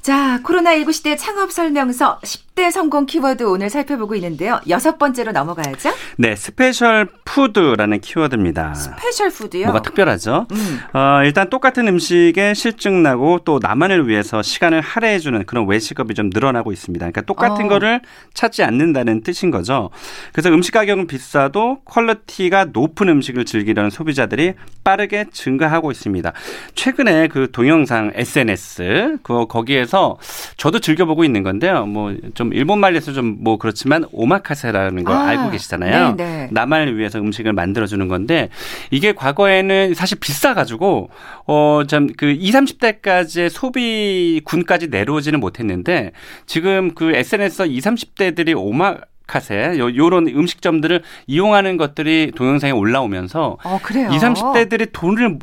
[SPEAKER 1] 자, 코로나19 시대 창업 설명서 10대 성공 키워드 오늘 살펴보고 있는데요. 여섯 번째로 넘어가야죠.
[SPEAKER 4] 네, special food라는 키워드입니다.
[SPEAKER 1] special food요.
[SPEAKER 4] 뭐가 특별하죠?
[SPEAKER 1] 음.
[SPEAKER 4] 어, 일단 똑같은 음식에 싫증 나고 또 나만을 위해서 시간을 할애해주는 그런 외식업이 좀 늘어나고 있습니다. 그러니까 똑같은
[SPEAKER 1] 어.
[SPEAKER 4] 거를 찾지 않는다는 뜻인 거죠. 그래서 음식 가격은 비싸도 quality가 높은 음식을 즐기려는 소비자들이 빠르게 증가하고 있습니다. 최근에 그 동영상 SNS 그 거기에서 저도 즐겨보고 있는 건데요. 뭐좀 좀 일본 말에서 좀 뭐 그렇지만 오마카세라는 거
[SPEAKER 1] 아,
[SPEAKER 4] 알고 계시잖아요.
[SPEAKER 1] 네, 네.
[SPEAKER 4] 나만을 위해서 음식을 만들어 주는 건데 이게 과거에는 사실 비싸 가지고 어 참 그 20, 30대까지의 소비군까지 내려오지는 못했는데 지금 그 SNS에서 20, 30대들이 오마 카세 요, 요런 음식점들을 이용하는 것들이 동영상에 올라오면서
[SPEAKER 1] 어, 그래요.
[SPEAKER 4] 20, 30대들이 돈을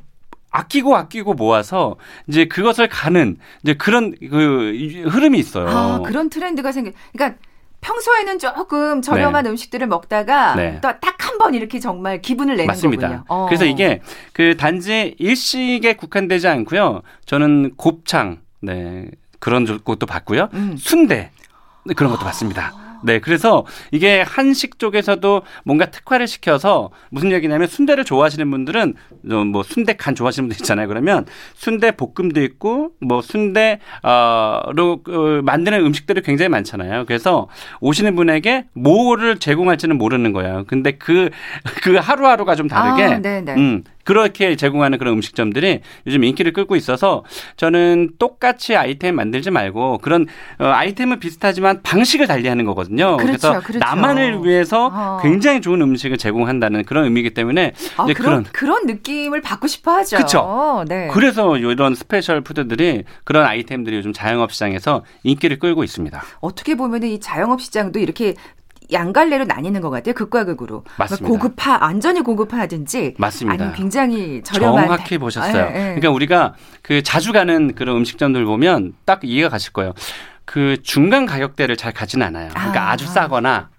[SPEAKER 4] 아끼고 아끼고 모아서 이제 그것을 가는 이제 그런 그 흐름이 있어요.
[SPEAKER 1] 아, 그런 트렌드가 생겨. 그러니까 평소에는 조금 저렴한 음식들을 먹다가
[SPEAKER 4] 네.
[SPEAKER 1] 또딱한 번 이렇게 정말 기분을 내는
[SPEAKER 4] 맞습니다.
[SPEAKER 1] 거군요. 어.
[SPEAKER 4] 그래서 이게 그 단지 일식에 국한되지 않고요. 저는 곱창, 네 그런 것도 봤고요.
[SPEAKER 1] 음.
[SPEAKER 4] 순대 네, 그런 것도 봤습니다. 네, 그래서 이게 한식 쪽에서도 뭔가 특화를 시켜서 무슨 얘기냐면 순대를 좋아하시는 분들은 어, 뭐 순대 간 좋아하시는 분들 있잖아요. 그러면 순대 볶음도 있고 뭐 순대 어로 어, 만드는 음식들이 굉장히 많잖아요. 그래서 오시는 분에게 뭐를 제공할지는 모르는 거예요. 근데 그 그 하루하루가 좀 다르게
[SPEAKER 1] 아, 네네.
[SPEAKER 4] 음, 그렇게 제공하는 그런 음식점들이 요즘 인기를 끌고 있어서 저는 똑같이 아이템 만들지 말고 그런 어, 아이템은 비슷하지만 방식을 달리하는 거거든요.
[SPEAKER 1] 그렇죠,
[SPEAKER 4] 그래서
[SPEAKER 1] 그렇죠.
[SPEAKER 4] 나만을 위해서
[SPEAKER 1] 어.
[SPEAKER 4] 굉장히 좋은 음식을 제공한다는 그런 의미이기 때문에
[SPEAKER 1] 아, 그런,
[SPEAKER 4] 그런
[SPEAKER 1] 느낌을 받고 싶어 하죠.
[SPEAKER 4] 그쵸.
[SPEAKER 1] 네.
[SPEAKER 4] 그래서 이런 special food들이 그런 아이템들이 요즘 자영업 시장에서 인기를 끌고 있습니다.
[SPEAKER 1] 어떻게 보면 이 자영업 시장도 이렇게 양갈래로 나뉘는 것 같아요. 극과 극으로.
[SPEAKER 4] 맞습니다.
[SPEAKER 1] 고급화, 완전히 고급화든지
[SPEAKER 4] 맞습니다.
[SPEAKER 1] 아니면 굉장히 저렴한
[SPEAKER 4] 정확히 보셨어요.
[SPEAKER 1] 예, 예.
[SPEAKER 4] 그러니까 우리가 그 자주 가는 그런 음식점들 보면 딱 이해가 가실 거예요. 그 중간 가격대를 잘 가진 않아요. 그러니까
[SPEAKER 1] 아.
[SPEAKER 4] 아. 주 싸거나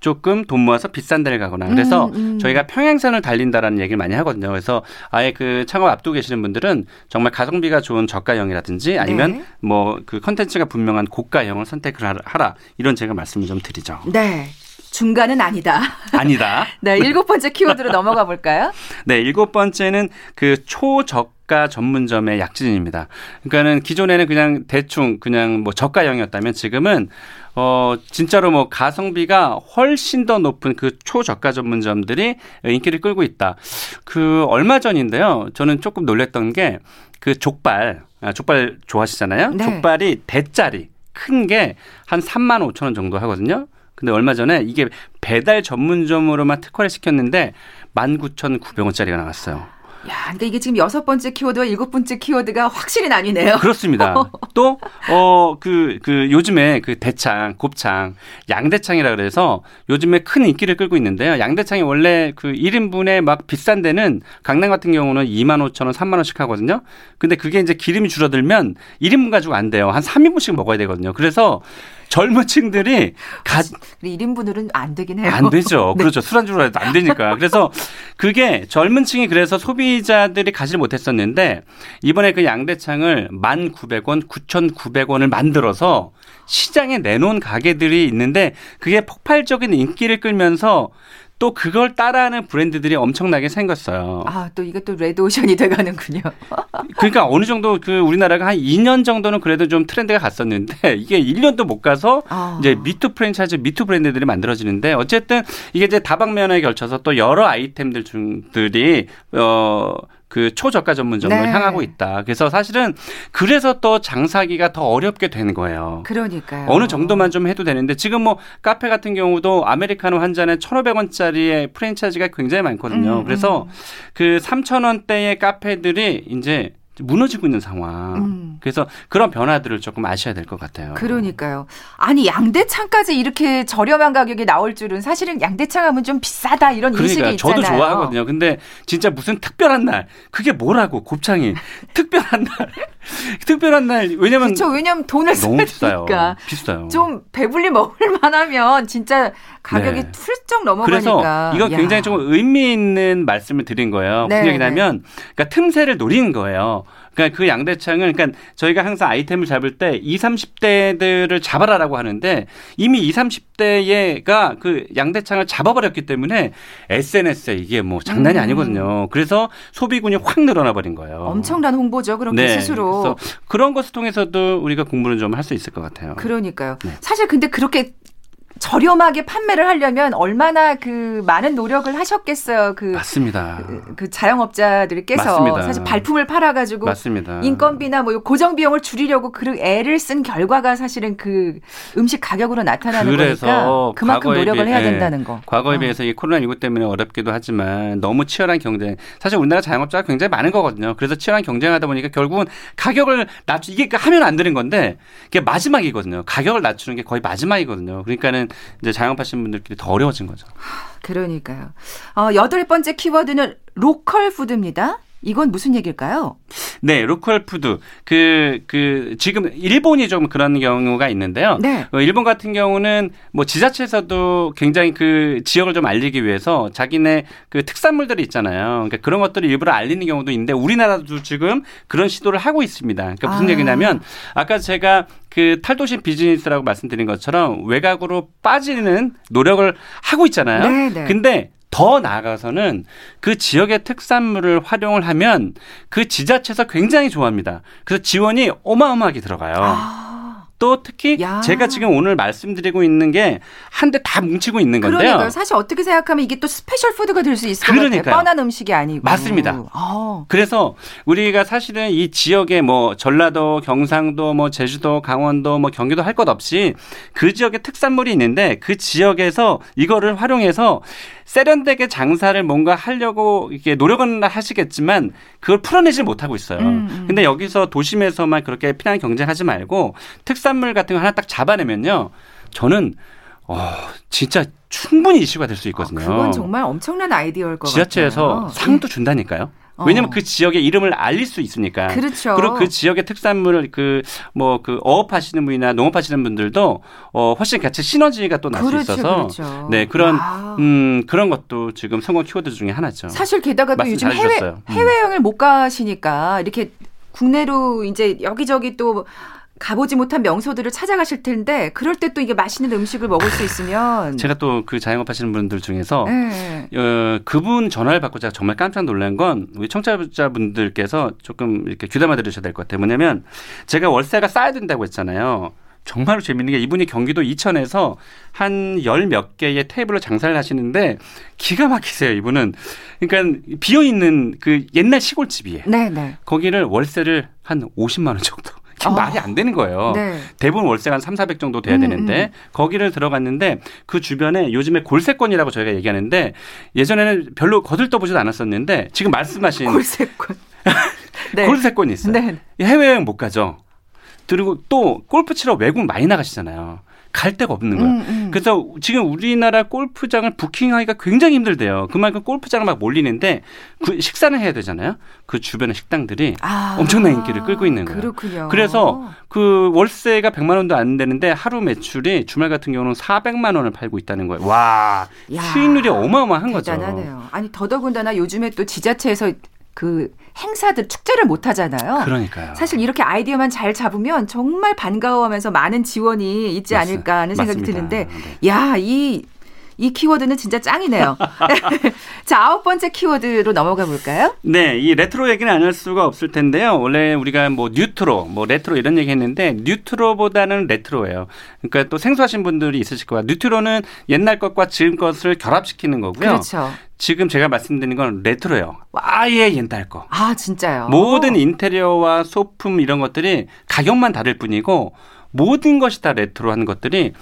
[SPEAKER 4] 조금 돈 모아서 비싼 데를 가거나 그래서
[SPEAKER 1] 음, 음.
[SPEAKER 4] 저희가 평행선을 달린다라는 얘기를 많이 하거든요. 그래서 아예 그 창업 앞두고 계시는 분들은 정말 가성비가 좋은 저가형이라든지 아니면
[SPEAKER 1] 네.
[SPEAKER 4] 뭐그 컨텐츠가 분명한 고가형을 선택을 하라- 하라 이런 제가 말씀을 좀 드리죠.
[SPEAKER 1] 네. 중간은 아니다.
[SPEAKER 4] 아니다.
[SPEAKER 1] 네, 일곱 번째 키워드로 넘어가 볼까요?
[SPEAKER 4] 네, 일곱 번째는 그 초저가 전문점의 약진입니다. 그러니까는 기존에는 그냥 대충 그냥 뭐 저가형이었다면 지금은 어 진짜로 뭐 가성비가 훨씬 더 높은 그 초저가 전문점들이 인기를 끌고 있다. 그 얼마 전인데요. 저는 조금 놀랬던 게 그 족발, 아, 족발 좋아하시잖아요.
[SPEAKER 1] 네.
[SPEAKER 4] 족발이 대짜리 큰 게 한 3만 5천 원 정도 하거든요. 근데 얼마 전에 이게 배달 전문점으로만 특화를 시켰는데 19,900원짜리가 나왔어요.
[SPEAKER 1] 야, 그러니까 이게 지금 여섯 번째 키워드와 일곱 번째 키워드가 확실히 나뉘네요.
[SPEAKER 4] 그렇습니다. 또, 어, 그, 그, 요즘에 그 대창, 곱창, 양대창이라 그래서 요즘에 큰 인기를 끌고 있는데요. 양대창이 원래 그 1인분에 막 비싼 데는 강남 같은 경우는 2만 5천 원, 3만 원씩 하거든요. 근데 그게 이제 기름이 줄어들면 1인분 가지고 안 돼요. 한 3인분씩 먹어야 되거든요. 그래서 젊은 층들이 가,
[SPEAKER 1] 1인분으로는 안 되긴 해요.
[SPEAKER 4] 안 되죠.
[SPEAKER 1] 네.
[SPEAKER 4] 그렇죠. 술안주로 해도 안 되니까. 그래서 그게 젊은 층이 그래서 소비자들이 가지를 못했었는데 이번에 그 양대창을 1,900원, 9,900원을 만들어서 시장에 내놓은 가게들이 있는데 그게 폭발적인 인기를 끌면서 또 그걸 따라하는 브랜드들이 엄청나게 생겼어요.
[SPEAKER 1] 아, 또 이게 또 레드오션이 돼가는군요.
[SPEAKER 4] 그러니까 어느 정도 그 우리나라가 한 2년 정도는 그래도 좀 트렌드가 갔었는데 이게 1년도 못 가서
[SPEAKER 1] 아.
[SPEAKER 4] 이제 me too 프랜차이즈, me too 브랜드들이 만들어지는데 어쨌든 이게 이제 다방면에 걸쳐서 또 여러 아이템들 중들이 어. 그 초저가 전문점으로
[SPEAKER 1] 네.
[SPEAKER 4] 향하고 있다. 그래서 사실은 그래서 또 장사하기가 더 어렵게 되는 거예요.
[SPEAKER 1] 그러니까요.
[SPEAKER 4] 어느 정도만 좀 해도 되는데 지금 뭐 카페 같은 경우도 아메리카노 한 잔에 1,500원짜리의 프랜차이즈가 굉장히 많거든요.
[SPEAKER 1] 음,
[SPEAKER 4] 그래서
[SPEAKER 1] 음.
[SPEAKER 4] 그 3,000원대의 카페들이 이제 무너지고 있는 상황.
[SPEAKER 1] 음.
[SPEAKER 4] 그래서 그런 변화들을 조금 아셔야 될 것 같아요.
[SPEAKER 1] 그러니까요. 아니 양대창까지 이렇게 저렴한 가격에 나올 줄은 사실은 양대창 하면 좀 비싸다 이런 인식이
[SPEAKER 4] 그러니까
[SPEAKER 1] 있잖아요.
[SPEAKER 4] 저도 좋아하거든요. 근데 진짜 무슨 특별한 날 그게 뭐라고 곱창이 특별한 날 특별한 날 왜냐면
[SPEAKER 1] 그렇죠. 왜냐하면 돈을
[SPEAKER 4] 너무 비싸요. 비싸요.
[SPEAKER 1] 좀 배불리 먹을 만하면 진짜 가격이
[SPEAKER 4] 네.
[SPEAKER 1] 훌쩍 넘어가니까.
[SPEAKER 4] 그래서 이건
[SPEAKER 1] 야.
[SPEAKER 4] 굉장히 좀 의미 있는 말씀을 드린 거예요. 무슨
[SPEAKER 1] 네,
[SPEAKER 4] 얘기냐면 그러니까 틈새를 노리는 거예요. 그러니까 그 양대창을 그러니까 저희가 항상 아이템을 잡을 때 20, 30대들을 잡아라라고 하는데 이미 20, 30대가 그 양대창을 잡아버렸기 때문에 SNS에 이게 뭐 장난이
[SPEAKER 1] 음.
[SPEAKER 4] 아니거든요. 그래서 소비군이 확 늘어나 버린 거예요.
[SPEAKER 1] 엄청난 홍보죠. 그렇게
[SPEAKER 4] 네.
[SPEAKER 1] 스스로.
[SPEAKER 4] 그런 것을 통해서도 우리가 공부를 좀 할 수 있을 것 같아요.
[SPEAKER 1] 그러니까요.
[SPEAKER 4] 네.
[SPEAKER 1] 사실 근데 그렇게 저렴하게 판매를 하려면 얼마나 그 많은 노력을 하셨겠어요. 그,
[SPEAKER 4] 맞습니다.
[SPEAKER 1] 그, 그 자영업자들께서
[SPEAKER 4] 맞습니다.
[SPEAKER 1] 사실 발품을 팔아 가지고
[SPEAKER 4] 맞습니다.
[SPEAKER 1] 인건비나 뭐 고정 비용을 줄이려고 그 애를 쓴 결과가 사실은 그 음식 가격으로 나타나는
[SPEAKER 4] 그래서
[SPEAKER 1] 거니까 그만큼 노력을
[SPEAKER 4] 비해-
[SPEAKER 1] 해야
[SPEAKER 4] 예,
[SPEAKER 1] 된다는 거.
[SPEAKER 4] 과거에
[SPEAKER 1] 어.
[SPEAKER 4] 비해서 이 코로나 19 때문에 어렵기도 하지만 너무 치열한 경쟁. 사실 우리나라 자영업자가 굉장히 많은 거거든요. 그래서 치열한 경쟁하다 보니까 결국은 가격을 낮추 이게 그 하면 안 되는 건데 이게 마지막이거든요. 가격을 낮추는 게 거의 마지막이거든요. 그러니까는 이제 자영업하시는 분들끼리 더 어려워진 거죠.
[SPEAKER 1] 그러니까요. 어, 여덟 번째 키워드는 로컬 푸드입니다. 이건 무슨 얘기일까요?
[SPEAKER 4] 네, 로컬 푸드. 그, 그, 지금 일본이 좀 그런 경우가 있는데요.
[SPEAKER 1] 네.
[SPEAKER 4] 어, 일본 같은 경우는 뭐 지자체에서도 굉장히 그 지역을 좀 알리기 위해서 자기네 그 특산물들이 있잖아요. 그러니까 그런 것들을 일부러 알리는 경우도 있는데 우리나라도 지금 그런 시도를 하고 있습니다. 그러니까 무슨
[SPEAKER 1] 아.
[SPEAKER 4] 얘기냐면 아까 제가 그 탈도시 비즈니스라고 말씀드린 것처럼 외곽으로 빠지는 노력을 하고 있잖아요.
[SPEAKER 1] 네, 네.
[SPEAKER 4] 근데 더 나아가서는 그 지역의 특산물을 활용을 하면 그 지자체에서 굉장히 좋아합니다. 그래서 지원이 어마어마하게 들어가요.
[SPEAKER 1] 아,
[SPEAKER 4] 또 특히
[SPEAKER 1] 야.
[SPEAKER 4] 제가 지금 오늘 말씀드리고 있는 게 한 대 다 뭉치고 있는 건데요.
[SPEAKER 1] 그러니까요. 사실 어떻게 생각하면 이게 또 special food가 될 수 있을 것
[SPEAKER 4] 그러니까요.
[SPEAKER 1] 같아요. 뻔한 음식이 아니고.
[SPEAKER 4] 맞습니다.
[SPEAKER 1] 어.
[SPEAKER 4] 그래서 우리가 사실은 이 지역에 뭐 전라도, 경상도, 뭐 제주도, 강원도, 뭐 경기도 할 것 없이 그 지역에 특산물이 있는데 그 지역에서 이거를 활용해서 세련되게 장사를 뭔가 하려고 이렇게 노력은 하시겠지만 그걸 풀어내질 못하고 있어요.
[SPEAKER 1] 음, 음.
[SPEAKER 4] 근데 여기서 도심에서만 그렇게 피난 경쟁하지 말고 특산 물 같은 거 하나 딱 잡아내면요. 저는 어, 진짜 충분히 이슈가 될 수 있거든요.
[SPEAKER 1] 아, 그건 정말 엄청난 아이디어일 것
[SPEAKER 4] 지자체에서
[SPEAKER 1] 같아요.
[SPEAKER 4] 상도 준다니까요.
[SPEAKER 1] 어.
[SPEAKER 4] 왜냐면 그 지역의 이름을 알릴 수 있으니까.
[SPEAKER 1] 그렇죠.
[SPEAKER 4] 리고 그 지역의 특산물을 그 뭐 그 어업하시는 분이나 농업하시는 분들도 어 훨씬 같이 시너지가 또 날수
[SPEAKER 1] 그렇죠,
[SPEAKER 4] 있어서
[SPEAKER 1] 그렇죠.
[SPEAKER 4] 네 그런
[SPEAKER 1] 와.
[SPEAKER 4] 음 그런 것도 지금 성공 키워드 중에 하나죠.
[SPEAKER 1] 사실 게다가 또 요즘 해외.
[SPEAKER 4] 음.
[SPEAKER 1] 해외여행을 못 가시니까 이렇게 국내로 이제 여기저기 또 가보지 못한 명소들을 찾아가실 텐데 그럴 때 또 이게 맛있는 음식을 먹을 수 있으면
[SPEAKER 4] 제가 또 그 자영업 하시는 분들 중에서
[SPEAKER 1] 네.
[SPEAKER 4] 어, 그분 전화를 받고 제가 정말 깜짝 놀란 건 우리 청취자분들께서 조금 이렇게 귀담아 들으셔야 될 것 같아요. 뭐냐면 제가 월세가 싸야 된다고 했잖아요. 정말로 재밌는 게 이분이 경기도 이천에서 한 열 몇 개의 테이블로 장사를 하시는데 기가 막히세요. 이분은 그러니까 비어 있는 그 옛날 시골집이에요.
[SPEAKER 1] 네, 네.
[SPEAKER 4] 거기를 월세를 한 50만 원 정도. 이게
[SPEAKER 1] 어.
[SPEAKER 4] 말이 안 되는 거예요.
[SPEAKER 1] 네.
[SPEAKER 4] 대부분 월세가 한 3, 400 정도 돼야
[SPEAKER 1] 음,
[SPEAKER 4] 되는데 거기를 들어갔는데 그 주변에 요즘에 골세권이라고 저희가 얘기하는데 예전에는 별로 거들떠보지도 않았었는데 지금 말씀하신
[SPEAKER 1] 골세권. 네.
[SPEAKER 4] 골세권이 있어요.
[SPEAKER 1] 네.
[SPEAKER 4] 해외여행 못 가죠. 그리고 또 골프 치러 외국 많이 나가시잖아요. 갈 데가 없는 거예요.
[SPEAKER 1] 음, 음.
[SPEAKER 4] 그래서 지금 우리나라 골프장을 부킹하기가 굉장히 힘들대요. 그만큼 골프장을 막 몰리는데 그 식사는 해야 되잖아요. 그 주변의 식당들이
[SPEAKER 1] 아,
[SPEAKER 4] 엄청난 인기를 끌고 있는 거예요.
[SPEAKER 1] 그렇군요.
[SPEAKER 4] 그래서 그 월세가 100만 원도 안 되는데 하루 매출이 주말 같은 경우는 400만 원을 팔고 있다는 거예요. 와,
[SPEAKER 1] 야,
[SPEAKER 4] 수익률이 어마어마한 거죠.
[SPEAKER 1] 대단하네요. 아니 더더군다나 요즘에 또 지자체에서 그 행사들 축제를 못 하잖아요.
[SPEAKER 4] 그러니까요.
[SPEAKER 1] 사실 이렇게 아이디어만 잘 잡으면 정말 반가워하면서 많은 지원이 있지
[SPEAKER 4] 맞습-
[SPEAKER 1] 않을까 하는 생각이
[SPEAKER 4] 맞습니다.
[SPEAKER 1] 드는데
[SPEAKER 4] 네.
[SPEAKER 1] 야, 이, 이 키워드는 진짜 짱이네요. 자, 아홉 번째 키워드로 넘어가 볼까요?
[SPEAKER 4] 네, 이 레트로 얘기는 안 할 수가 없을 텐데요. 원래 우리가 뭐 뉴트로, 뭐 레트로 이런 얘기 했는데 뉴트로보다는 레트로예요. 그러니까 또 생소하신 분들이 있으실 거예요. 뉴트로는 옛날 것과 지금 것을 결합시키는 거고요.
[SPEAKER 1] 그렇죠.
[SPEAKER 4] 지금 제가 말씀드리는 건 레트로예요. 아예 옛날 거.
[SPEAKER 1] 아, 진짜요.
[SPEAKER 4] 모든 인테리어와 소품 이런 것들이 가격만 다를 뿐이고 모든 것이 다 레트로 하는 것들이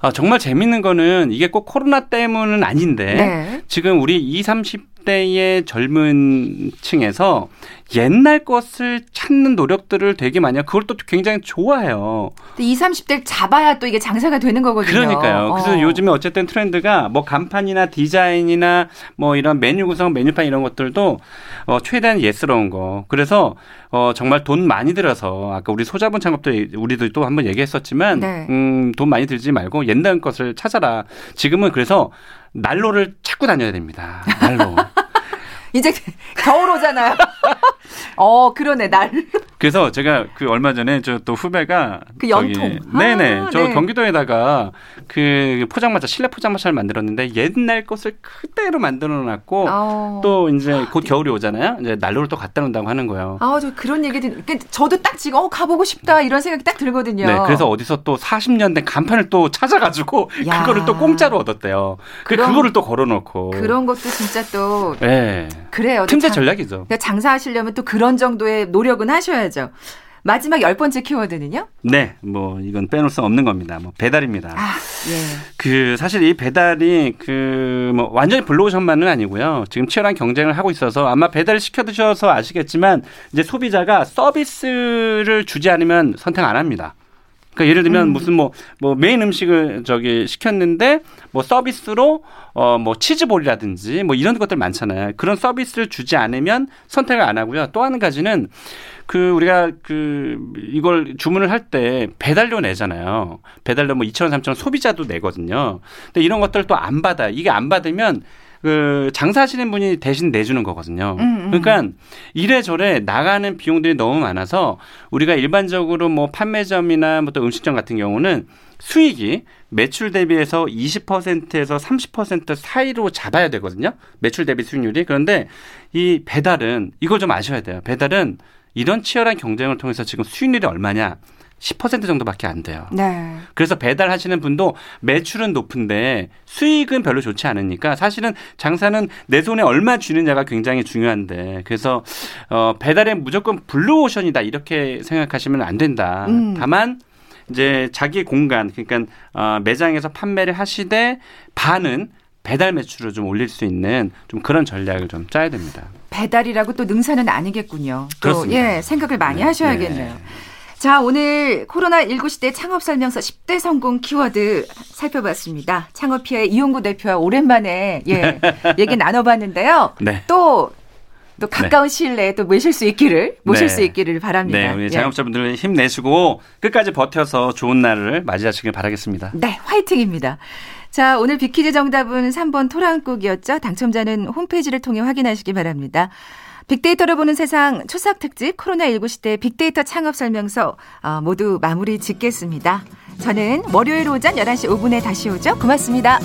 [SPEAKER 4] 아, 정말 재밌는 거는 이게 꼭 코로나 때문은 아닌데
[SPEAKER 1] 네.
[SPEAKER 4] 지금 우리 20, 30 대의 젊은 층에서 옛날 것을 찾는 노력들을 되게 많이 해요. 그걸 또 굉장히 좋아해요.
[SPEAKER 1] 근데 20, 30대를 잡아야 또 이게 장사가 되는 거거든요.
[SPEAKER 4] 그러니까요. 그래서
[SPEAKER 1] 어.
[SPEAKER 4] 요즘에 어쨌든 트렌드가 뭐 간판이나 디자인이나 뭐 이런 메뉴 구성, 메뉴판 이런 것들도 어, 최대한 예스러운 거. 그래서 어, 정말 돈 많이 들어서 아까 우리 소자본 창업도 우리도 또 한번 얘기했었지만
[SPEAKER 1] 네.
[SPEAKER 4] 음, 돈 많이 들지 말고 옛날 것을 찾아라. 지금은 그래서 난로를 찾고 다녀야 됩니다. 난로.
[SPEAKER 1] 이제 겨울 오잖아요. 어, 그러네. 날.
[SPEAKER 4] 그래서 제가 그 얼마 전에 저 또 후배가
[SPEAKER 1] 그
[SPEAKER 4] 저기-
[SPEAKER 1] 염통.
[SPEAKER 4] 네네
[SPEAKER 1] 아,
[SPEAKER 4] 저
[SPEAKER 1] 네.
[SPEAKER 4] 경기도에다가 그 포장마차 실내 포장마차를 만들었는데 옛날 것을 그대로 만들어 놨고
[SPEAKER 1] 어.
[SPEAKER 4] 또 이제 곧 겨울이 오잖아요. 이제 난로를 또 갖다 놓는다고 하는 거예요.
[SPEAKER 1] 아, 저 그런 얘기 듣, 그러니까 저도 딱 지금 어 가보고 싶다 이런 생각이 딱 들거든요.
[SPEAKER 4] 네, 그래서 어디서 또 40년 된 간판을 또 찾아가지고
[SPEAKER 1] 야.
[SPEAKER 4] 그거를 또 공짜로 얻었대요. 그 그거를 또 걸어놓고.
[SPEAKER 1] 그런 것도 진짜 또
[SPEAKER 4] 네.
[SPEAKER 1] 그래요.
[SPEAKER 4] 틈새
[SPEAKER 1] 장-
[SPEAKER 4] 전략이죠.
[SPEAKER 1] 그러니까 장사하시려면 또 그런 정도의 노력은 하셔야죠. 마지막 열 번째 키워드는요?
[SPEAKER 4] 네, 뭐 이건 빼놓을 수 없는 겁니다. 뭐 배달입니다.
[SPEAKER 1] 아, 예.
[SPEAKER 4] 그 사실 이 배달이 그 뭐 완전히 블루오션만은 아니고요. 지금 치열한 경쟁을 하고 있어서 아마 배달 시켜 드셔서 아시겠지만 이제 소비자가 서비스를 주지 않으면 선택 안 합니다. 그러니까 예를 들면 무슨 뭐, 뭐 메인 음식을 저기 시켰는데 뭐 서비스로 어 뭐 치즈볼이라든지 뭐 이런 것들 많잖아요. 그런 서비스를 주지 않으면 선택을 안 하고요. 또 한 가지는 그 우리가 그 이걸 주문을 할 때 배달료 내잖아요. 배달료 뭐 2천 원, 3천 원 소비자도 내거든요. 근데 이런 것들 또 안 받아. 이게 안 받으면 그 장사하시는 분이 대신 내주는 거거든요.
[SPEAKER 1] 음, 음.
[SPEAKER 4] 그러니까 이래저래 나가는 비용들이 너무 많아서 우리가 일반적으로 뭐 판매점이나 뭐 또 음식점 같은 경우는 수익이 매출 대비해서 20%에서 30% 사이로 잡아야 되거든요. 매출 대비 수익률이. 그런데 이 배달은 이걸 좀 아셔야 돼요. 배달은 이런 치열한 경쟁을 통해서 지금 수익률이 얼마냐? 10% 정도밖에 안 돼요.
[SPEAKER 1] 네.
[SPEAKER 4] 그래서 배달하시는 분도 매출은 높은데 수익은 별로 좋지 않으니까 사실은 장사는 내 손에 얼마 쥐느냐가 굉장히 중요한데 그래서 어 배달은 무조건 블루오션이다 이렇게 생각하시면 안 된다.
[SPEAKER 1] 음.
[SPEAKER 4] 다만 이제 자기 공간 그러니까 어 매장에서 판매를 하시되 반은 배달 매출을 좀 올릴 수 있는 좀 그런 전략을 좀 짜야 됩니다.
[SPEAKER 1] 배달이라고 또 능사는 아니겠군요. 또
[SPEAKER 4] 그렇습니다.
[SPEAKER 1] 예, 생각을 많이
[SPEAKER 4] 네.
[SPEAKER 1] 하셔야겠네요.
[SPEAKER 4] 네.
[SPEAKER 1] 자, 오늘 코로나19 시대 창업 설명서 10대 성공 키워드 살펴봤습니다. 창업피아의 이용구 대표와 오랜만에 예, 얘기 나눠봤는데요.
[SPEAKER 4] 네.
[SPEAKER 1] 또, 또 가까운 시일 내에 또 모실 수 있기를, 모실
[SPEAKER 4] 네.
[SPEAKER 1] 수 있기를 바랍니다.
[SPEAKER 4] 네, 우리
[SPEAKER 1] 예.
[SPEAKER 4] 자영업자분들 힘내시고 끝까지 버텨서 좋은 날을 맞이하시길 바라겠습니다.
[SPEAKER 1] 네, 화이팅입니다. 자, 오늘 비키즈 정답은 3번 토랑국이었죠. 당첨자는 홈페이지를 통해 확인하시기 바랍니다. 빅데이터를 보는 세상 추석 특집 코로나19 시대 빅데이터 창업 설명서 어, 모두 마무리 짓겠습니다. 저는 월요일 오전 11시 5분에 다시 오죠. 고맙습니다.